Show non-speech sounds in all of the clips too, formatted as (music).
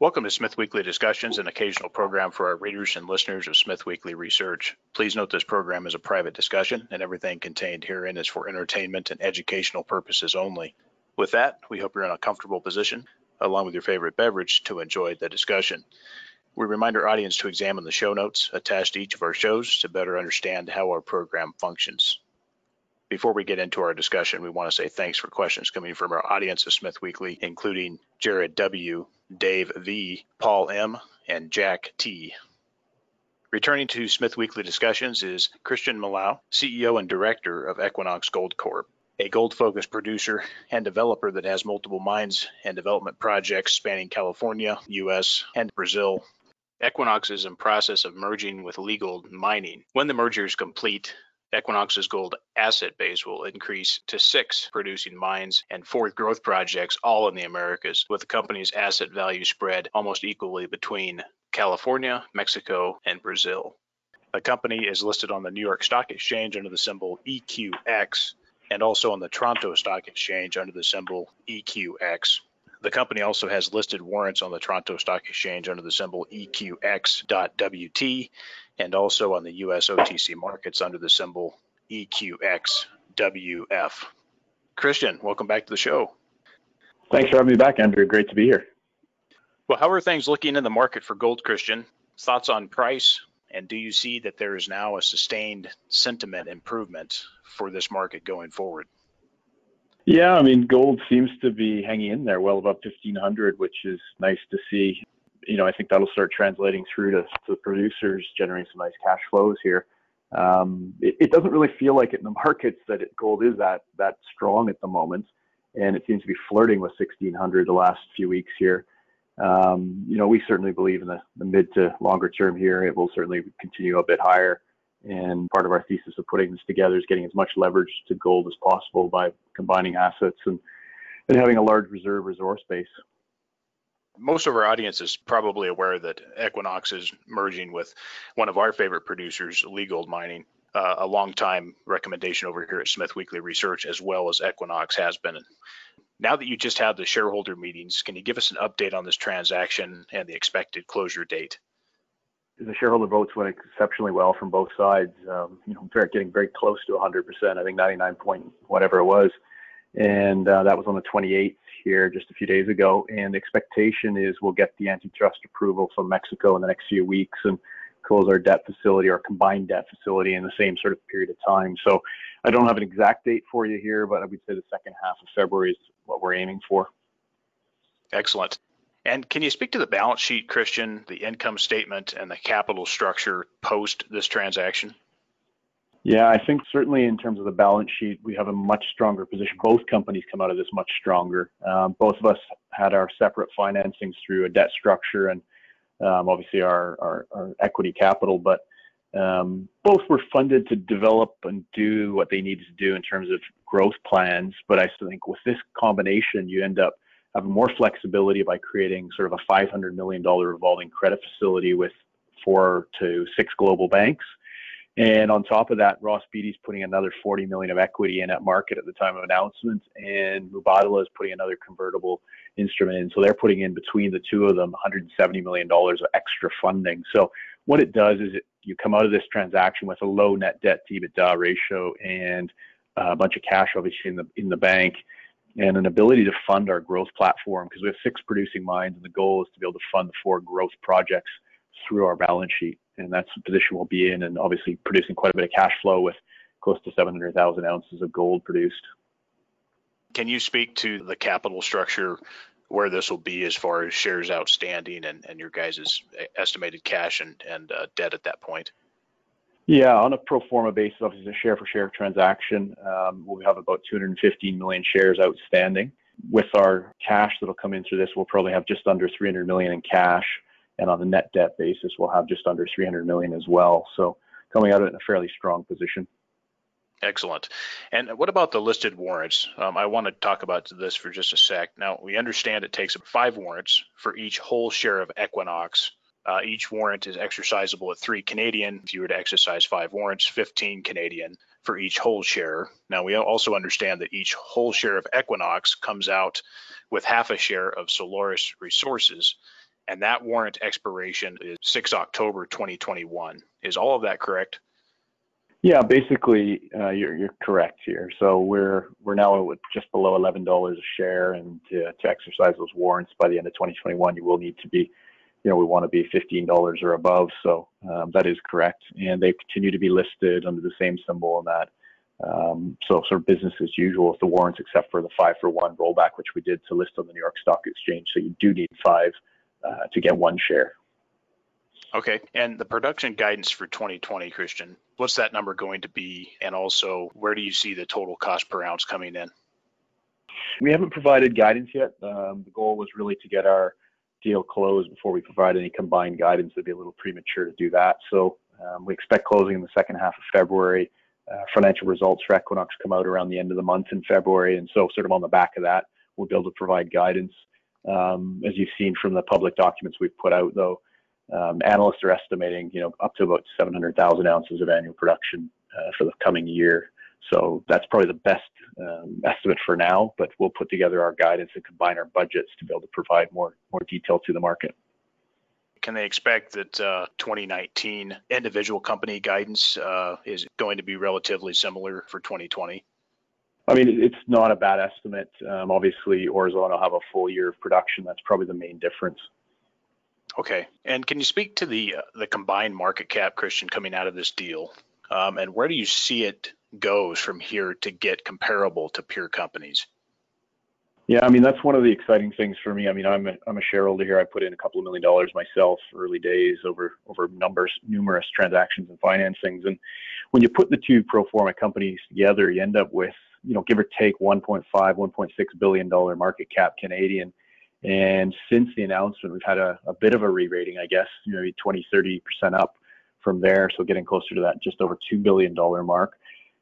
Welcome to Smith Weekly Discussions, an occasional program for our readers and listeners of Smith Weekly Research. Please note this program is a private discussion and everything contained herein is for entertainment and educational purposes only. With that, we hope you're in a comfortable position, along with your favorite beverage, to enjoy the discussion. We remind our audience to examine the show notes attached to each of our shows to better understand how our program functions. Before we get into our discussion, we want to say thanks for questions coming from our audience of Smith Weekly, including Jared W., Dave V., Paul M., and Jack T. Returning to Smith Weekly discussions is Christian Milau, CEO and Director of Equinox Gold Corp, a gold focused producer and developer that has multiple mines and development projects spanning California, US, and Brazil. Equinox is in process of merging with Leagold Mining. When the merger is complete, Equinox's gold asset base will increase to six producing mines and four growth projects, all in the Americas, with the company's asset value spread almost equally between California, Mexico, and Brazil. The company is listed on the New York Stock Exchange under the symbol EQX and also on the Toronto Stock Exchange under the symbol EQX. The company also has listed warrants on the Toronto Stock Exchange under the symbol EQX.WT and also on the US OTC markets under the symbol EQXWF. Christian, welcome back to the show. Thanks for having me back, Andrew. Great to be here. Well, how are things looking in the market for gold, Christian? Thoughts on price? And do you see that there is now a sustained sentiment improvement for this market going forward? Yeah, I mean, gold seems to be hanging in there well above 1500, which is nice to see you know, I think that'll start translating through to, to the producers, generating some nice cash flows here. Um, it, it, doesn't really feel like it in the (laughs) markets that it, gold is that that strong at the moment, and it seems to be flirting with 1600 the last few weeks here. Um, you know, we certainly believe in the, the mid to longer term here. It will certainly continue a bit higher. And part of our thesis of putting this together is getting as much leverage to gold as possible by combining assets and, and having a large reserve resource base most of our audience is probably aware that Equinox is merging with one of our favorite producers, Leagold Mining, uh, a long-time recommendation over here at Smith Weekly Research, as well as Equinox has been. Now that you just had the shareholder meetings, can you give us an update on this transaction and the expected closure date? The shareholder votes went exceptionally well from both sides. Um, you know, getting very close to 100%. I think 99 point whatever it was, and uh, that was on the 28th here just a few days ago. And the expectation is we'll get the antitrust approval from Mexico in the next few weeks and close our debt facility, our combined debt facility, in the same sort of period of time. So I don't have an exact date for you here, but I would say the second half of February is what we're aiming for. Excellent. And can you speak to the balance sheet, Christian, the income statement, and the capital structure post this transaction? Yeah, I think certainly in terms of the balance sheet, we have a much stronger position. Both companies come out of this much stronger. Um, both of us had our separate financings through a debt structure and um, obviously our, our, our, equity capital, but um, both were funded to develop and do what they needed to do in terms of growth plans. But I think with this combination, you end up having more flexibility by creating sort of a $500 million revolving credit facility with four to six global banks and on top of that, Ross Beaty's putting another 40 million of equity in at market at the time of announcement, and Mubadala is putting another convertible instrument in. So they're putting in between the two of them 170 million dollars of extra funding. So what it does is it, you come out of this transaction with a low net debt to EBITDA ratio and a bunch of cash obviously in the in the bank and an ability to fund our growth platform because we have six producing mines and the goal is to be able to fund the four growth projects through our balance sheet and that's the position we'll be in, and obviously producing quite a bit of cash flow with close to 700,000 ounces of gold produced. Can you speak to the capital structure, where this will be as far as shares outstanding and, and your guys' estimated cash and, and uh, debt at that point? Yeah, on a pro forma basis, obviously a share for share transaction, um, we'll have about 215 million shares outstanding. With our cash that'll come in through this, we'll probably have just under 300 million in cash and on a net debt basis, we'll have just under 300 million as well. So coming out of it in a fairly strong position. Excellent. And what about the listed warrants? Um, I want to talk about this for just a sec. Now, we understand it takes five warrants for each whole share of Equinox. Uh, each warrant is exercisable at three Canadian. If you were to exercise five warrants, 15 Canadian for each whole share. Now, we also understand that each whole share of Equinox comes out with half a share of Solaris Resources and that warrant expiration is 6 October 2021. Is all of that correct? Yeah, basically, uh, you're you're correct here. So we're we're now at just below eleven dollars a share, and to, to exercise those warrants by the end of 2021, you will need to be, you know, we want to be fifteen dollars or above. So um, that is correct, and they continue to be listed under the same symbol and that. Um, so sort of business as usual with the warrants, except for the five for one rollback, which we did to list on the New York Stock Exchange. So you do need five uh, to get one share. Okay. And the production guidance for 2020, Christian, what's that number going to be? And also, where do you see the total cost per ounce coming in? We haven't provided guidance yet. Um, the goal was really to get our deal close before we provide any combined guidance. It'd be a little premature to do that. So um, we expect closing in the second half of February. Uh, financial results for Equinox come out around the end of the month in February. And so, sort of on the back of that, we'll be able to provide guidance. Um, as you've seen from the public documents we've put out, though, um, analysts are estimating, you know, up to about 700,000 ounces of annual production uh, for the coming year. So that's probably the best um, estimate for now, but we'll put together our guidance and combine our budgets to be able to provide more more detail to the market. Can they expect that uh, 2019 individual company guidance uh, is going to be relatively similar for 2020? I mean, it's not a bad estimate. Um, obviously, Aurizona will have a full year of production. That's probably the main difference. Okay. And can you speak to the uh, the combined market cap, Christian, coming out of this deal, um, and where do you see it goes from here to get comparable to peer companies? Yeah, I mean that's one of the exciting things for me. I mean, I'm a, I'm a shareholder here. I put in a couple of million dollars myself early days over over numbers numerous transactions and financings, and when you put the two pro forma companies together, you end up with you know give or take 1.5 1.6 billion dollar market cap Canadian and since the announcement, we've had a, a bit of a re-rating, I guess, you know, 20, 30% up from there. So getting closer to that just over $2 billion mark.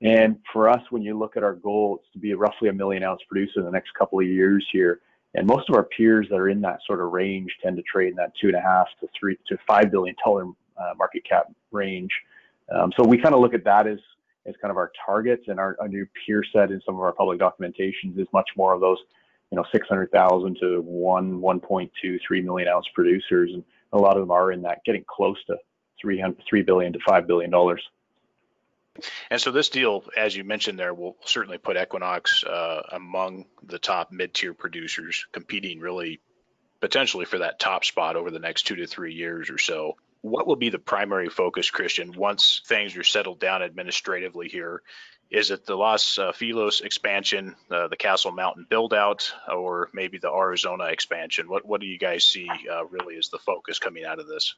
And for us, when you look at our goal, it's to be roughly a million ounce producer in the next couple of years here. And most of our peers that are in that sort of range tend to trade in that two and a half to three to five billion dollar uh, market cap range. Um, so we kind of look at that as as kind of our targets, and our, our new peer set in some of our public documentations is much more of those you know 600,000 to 1 1.2 3 million ounce producers and a lot of them are in that getting close to 300 3 billion to 5 billion dollars and so this deal as you mentioned there will certainly put Equinox uh, among the top mid-tier producers competing really potentially for that top spot over the next 2 to 3 years or so what will be the primary focus Christian once things are settled down administratively here is it the Los uh, Filos expansion, uh, the Castle Mountain build out, or maybe the Aurizona expansion? What what do you guys see uh, really as the focus coming out of this?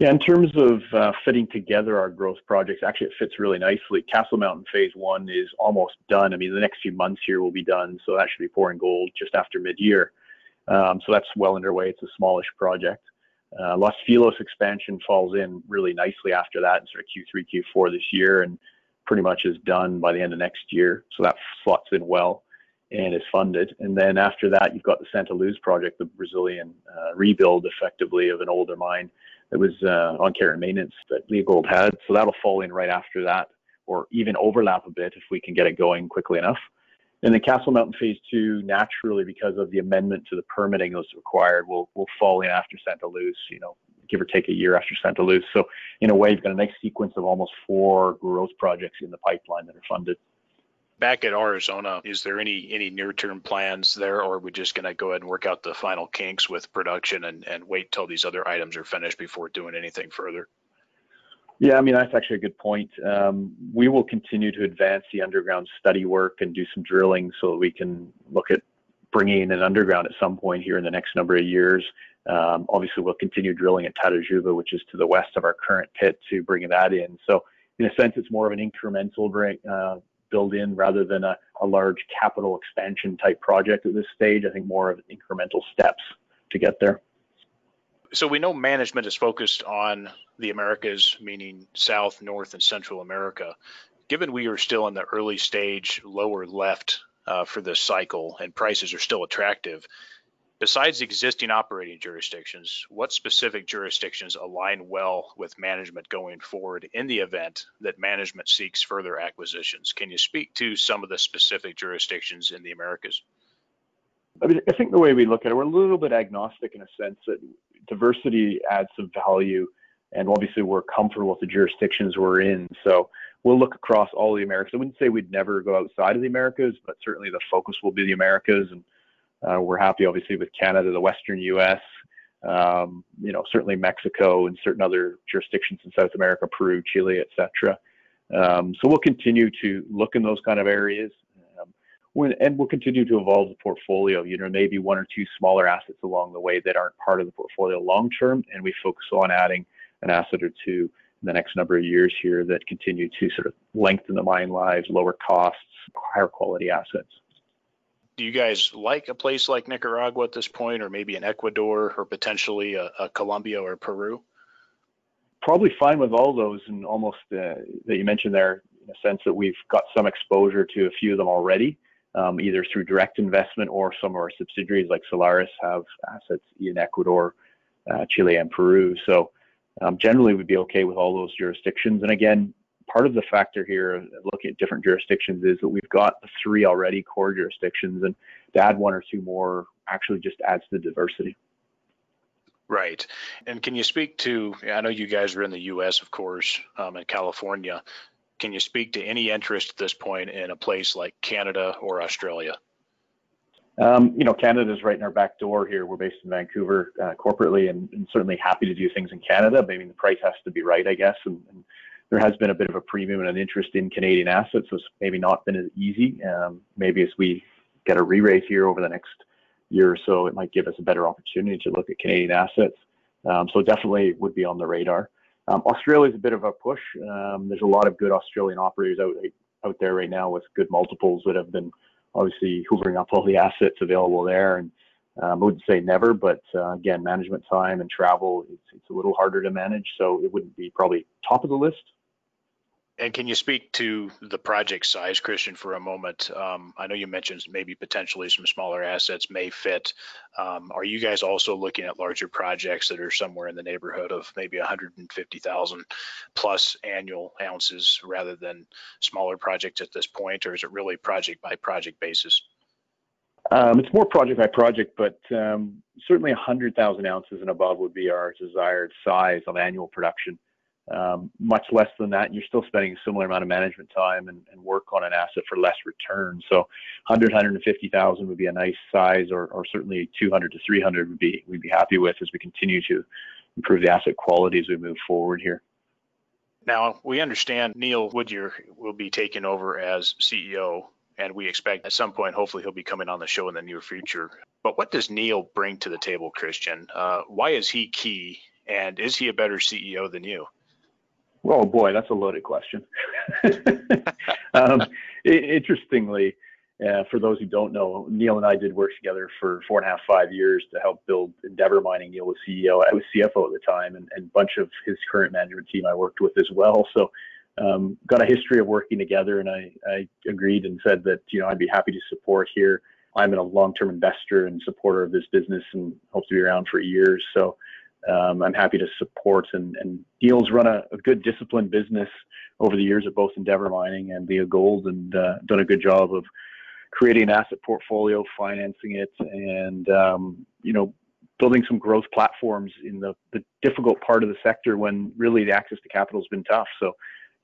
Yeah, in terms of uh, fitting together our growth projects, actually it fits really nicely. Castle Mountain Phase One is almost done. I mean, the next few months here will be done, so that should be pouring gold just after mid-year. Um, so that's well underway. It's a smallish project. Uh, Los Filos expansion falls in really nicely after that, in sort of Q3, Q4 this year, and pretty much is done by the end of next year. So that slots in well and is funded. And then after that, you've got the Santa Luz project, the Brazilian uh, rebuild effectively of an older mine that was uh, on care and maintenance that Leagold had. So that'll fall in right after that or even overlap a bit if we can get it going quickly enough. And the Castle Mountain Phase 2, naturally, because of the amendment to the permitting that's required, will, will fall in after Santa Luz, you know, give or take a year after Santa Luz. So in a way, you've got a nice sequence of almost four growth projects in the pipeline that are funded. Back at Aurizona, is there any any near term plans there, or are we just going to go ahead and work out the final kinks with production and, and wait till these other items are finished before doing anything further? Yeah, I mean that's actually a good point. Um, we will continue to advance the underground study work and do some drilling so that we can look at bringing in an underground at some point here in the next number of years. Um, obviously, we'll continue drilling at Tatajuba, which is to the west of our current pit, to bring that in. So, in a sense, it's more of an incremental uh, build in rather than a, a large capital expansion type project at this stage. I think more of incremental steps to get there. So we know management is focused on the Americas, meaning South, North, and Central America. Given we are still in the early stage, lower left uh, for this cycle, and prices are still attractive, Besides existing operating jurisdictions, what specific jurisdictions align well with management going forward in the event that management seeks further acquisitions? Can you speak to some of the specific jurisdictions in the Americas? I, mean, I think the way we look at it, we're a little bit agnostic in a sense that diversity adds some value, and obviously we're comfortable with the jurisdictions we're in. So we'll look across all the Americas. I wouldn't say we'd never go outside of the Americas, but certainly the focus will be the Americas, and uh, we're happy obviously with Canada, the Western U.S. Um, you know, certainly Mexico and certain other jurisdictions in South America, Peru, Chile, etc. Um, so we'll continue to look in those kind of areas. Um, when, and we'll continue to evolve the portfolio. You know, maybe one or two smaller assets along the way that aren't part of the portfolio long term, and we focus on adding an asset or two in the next number of years here that continue to sort of lengthen the mine lives, lower costs, higher quality assets. Do you guys like a place like Nicaragua at this point, or maybe in Ecuador, or potentially a, a Colombia or Peru? Probably fine with all those, and almost uh, that you mentioned there, in a sense that we've got some exposure to a few of them already, um, either through direct investment or some of our subsidiaries like Solaris have assets in Ecuador, uh, Chile, and Peru. So um, generally we'd be okay with all those jurisdictions. And again, part of the factor here looking at different jurisdictions is that we've got the three already core jurisdictions, and to add one or two more actually just adds to the diversity. Right. And can you speak to, I know you guys are in the US, of course, um, in California. Can you speak to any interest at this point in a place like Canada or Australia? Um, you know, Canada is right in our back door here. We're based in Vancouver uh, corporately, and, and, certainly happy to do things in Canada. I mean, the price has to be right, I guess. And, and, there has been a bit of a premium and an interest in Canadian assets, so it's maybe not been as easy. Um, maybe as we get a re-rate here over the next year or so, it might give us a better opportunity to look at Canadian assets. Um, so definitely would be on the radar. Um, Australia is a bit of a push. Um, there's a lot of good Australian operators out out there right now with good multiples that have been obviously hoovering up all the assets available there. And um, I wouldn't say never, but uh, again, management time and travel, it's, it's a little harder to manage. So it wouldn't be probably top of the list. And can you speak to the project size, Christian, for a moment? Um, I know you mentioned maybe potentially some smaller assets may fit. Um, are you guys also looking at larger projects that are somewhere in the neighborhood of maybe 150,000 plus annual ounces rather than smaller projects at this point, or is it really project by project basis? Um, it's more project by project, but um, certainly 100,000 ounces and above would be our desired size of annual production um, much less than that, you're still spending a similar amount of management time and, and work on an asset for less return. So 100, 150,000 would be a nice size, or, or certainly 200 to 300 would be we'd be happy with as we continue to improve the asset quality as we move forward here. Now we understand Neil Woodyer will be taking over as CEO, and we expect at some point, hopefully, he'll be coming on the show in the near future. But what does Neil bring to the table, Christian? Uh, why is he key, and is he a better CEO than you? Oh boy, that's a loaded question. (laughs) um, interestingly, uh, for those who don't know, Neil and I did work together for four and a half, five years to help build Endeavour Mining. Neil was CEO. I was CFO at the time, and, and a bunch of his current management team I worked with as well. So, um, got a history of working together, and I, I agreed and said that you know I'd be happy to support here. I'm a long-term investor and supporter of this business, and hope to be around for years. So um, I'm happy to support and, and Neil's run a, a, good disciplined business over the years at both Endeavour Mining and Leagold and uh, done a good job of creating an asset portfolio, financing it, and um, you know building some growth platforms in the, the difficult part of the sector when really the access to capital has been tough. So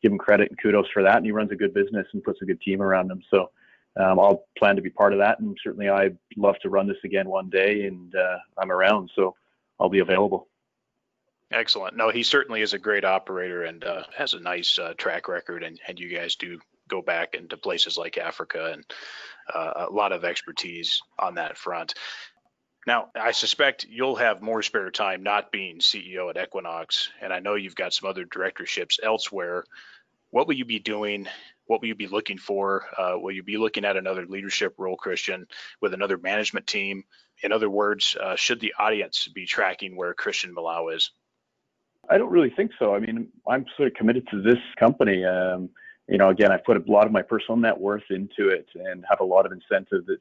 give him credit and kudos for that. And he runs a good business and puts a good team around him. So um, I'll plan to be part of that. And certainly I'd love to run this again one day and uh, I'm around. So I'll be available. Excellent. No, he certainly is a great operator and uh, has a nice uh, track record. And, and you guys do go back into places like Africa and uh, a lot of expertise on that front. Now, I suspect you'll have more spare time not being CEO at Equinox, and I know you've got some other directorships elsewhere. What will you be doing? What will you be looking for? Uh, will you be looking at another leadership role, Christian, with another management team? In other words, uh, should the audience be tracking where Christian Milau is? I don't really think so. I mean, I'm sort of committed to this company. Um, you know, again, I put a lot of my personal net worth into it and have a lot of incentive to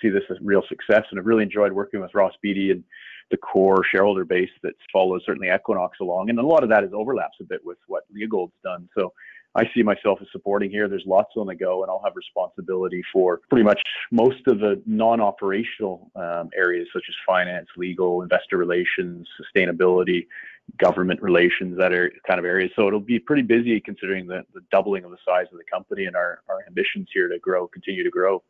see this as real success. And I've really enjoyed working with Ross Beaty and the core shareholder base that follows certainly Equinox along. And a lot of that is overlaps a bit with what Leagold's done. So I see myself as supporting here. There's lots on the go, and I'll have responsibility for pretty much most of the non-operational um, areas such as finance, legal, investor relations, sustainability, government relations, that are kind of areas. So it'll be pretty busy considering the, the doubling of the size of the company and our, our ambitions here to grow, continue to grow.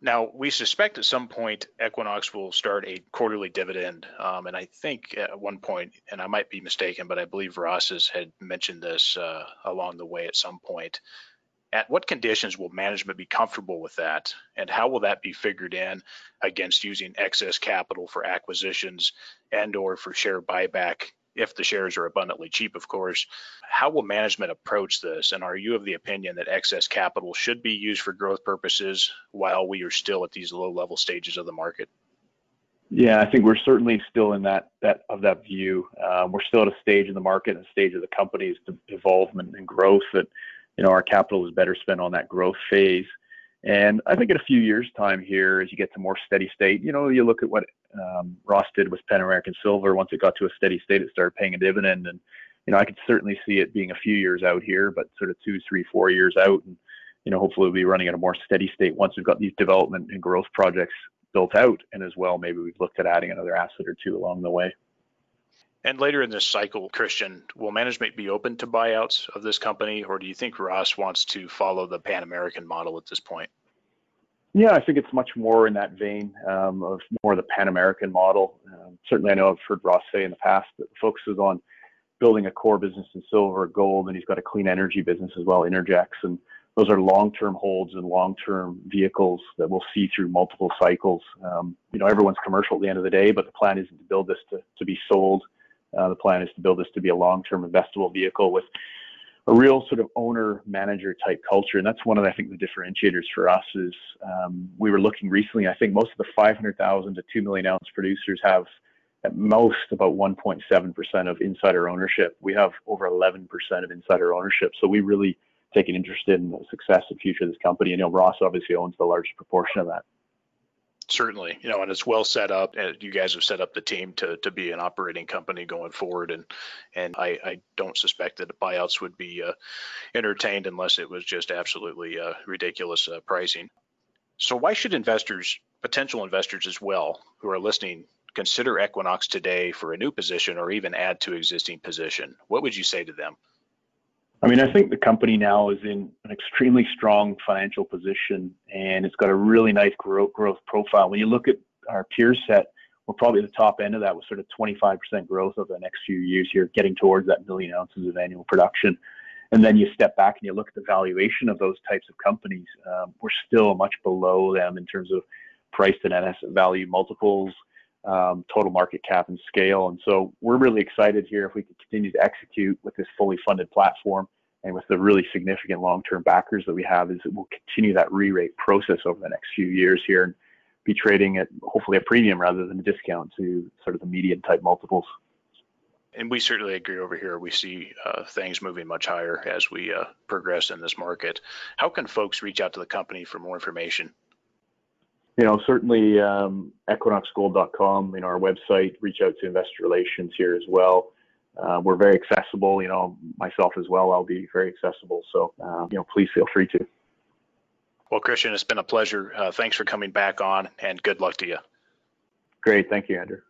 Now, we suspect at some point Equinox will start a quarterly dividend. Um, and I think at one point, and I might be mistaken, but I believe Ross has had mentioned this uh, along the way at some point. At what conditions will management be comfortable with that? And how will that be figured in against using excess capital for acquisitions and or for share buyback if the shares are abundantly cheap, of course. How will management approach this? And are you of the opinion that excess capital should be used for growth purposes while we are still at these low level stages of the market? Yeah, I think we're certainly still in that that of that view. Um, we're still at a stage in the market, and a stage of the company's involvement and growth that you know our capital is better spent on that growth phase. And I think in a few years' time here, as you get to more steady state, you know, you look at what um, Ross did with Pan American Silver. Once it got to a steady state, it started paying a dividend, and you know, I could certainly see it being a few years out here, but sort of two, three, four years out, and you know, hopefully we'll be running at a more steady state once we've got these development and growth projects built out, and as well, maybe we've looked at adding another asset or two along the way. And later in this cycle, Christian, will management be open to buyouts of this company, or do you think Ross wants to follow the Pan American model at this point? Yeah, I think it's much more in that vein um, of more of the Pan American model. Um, certainly, I know I've heard Ross say in the past that focuses on building a core business in silver, or gold, and he's got a clean energy business as well, Innergex, and those are long-term holds and long-term vehicles that we'll see through multiple cycles. Um, you know, everyone's commercial at the end of the day, but the plan isn't to build this to, to be sold uh, the plan is to build this to be a long-term investable vehicle with a real sort of owner manager type culture. And that's one of, the, I think, the differentiators for us is um, we were looking recently, I think most of the 500,000 to 2 million ounce producers have at most about 1.7% of insider ownership. We have over 11% of insider ownership. So we really take an interest in the success and future of this company. And, you know, Ross obviously owns the largest proportion of that certainly you know and it's well set up and you guys have set up the team to to be an operating company going forward and and i i don't suspect that buyouts would be uh, entertained unless it was just absolutely uh, ridiculous uh, pricing. So why should investors potential investors as well who are listening consider equinox today for a new position or even add to existing position? What would you say to them I mean, I think the company now is in an extremely strong financial position and it's got a really nice growth, growth profile. When you look at our peer set, we're probably at the top end of that with sort of 25% growth over the next few years here, getting towards that million ounces of annual production. And then you step back and you look at the valuation of those types of companies. Um, we're still much below them in terms of price to net asset value multiples, um, total market cap and scale. And so we're really excited here if we can continue to execute with this fully funded platform and with the really significant long-term backers that we have is that we'll continue that re-rate process over the next few years here and be trading at hopefully a premium rather than a discount to sort of the median type multiples. And we certainly agree over here. We see uh, things moving much higher as we uh, progress in this market. How can folks reach out to the company for more information? you know, certainly um, equinoxgold.com, you know, our website, reach out to investor relations here as well. Uh, we're very accessible, you know, myself as well, I'll be very accessible. So, uh, you know, please feel free to. Well, Christian, it's been a pleasure. Uh, thanks for coming back on and good luck to you. Great. Thank you, Andrew.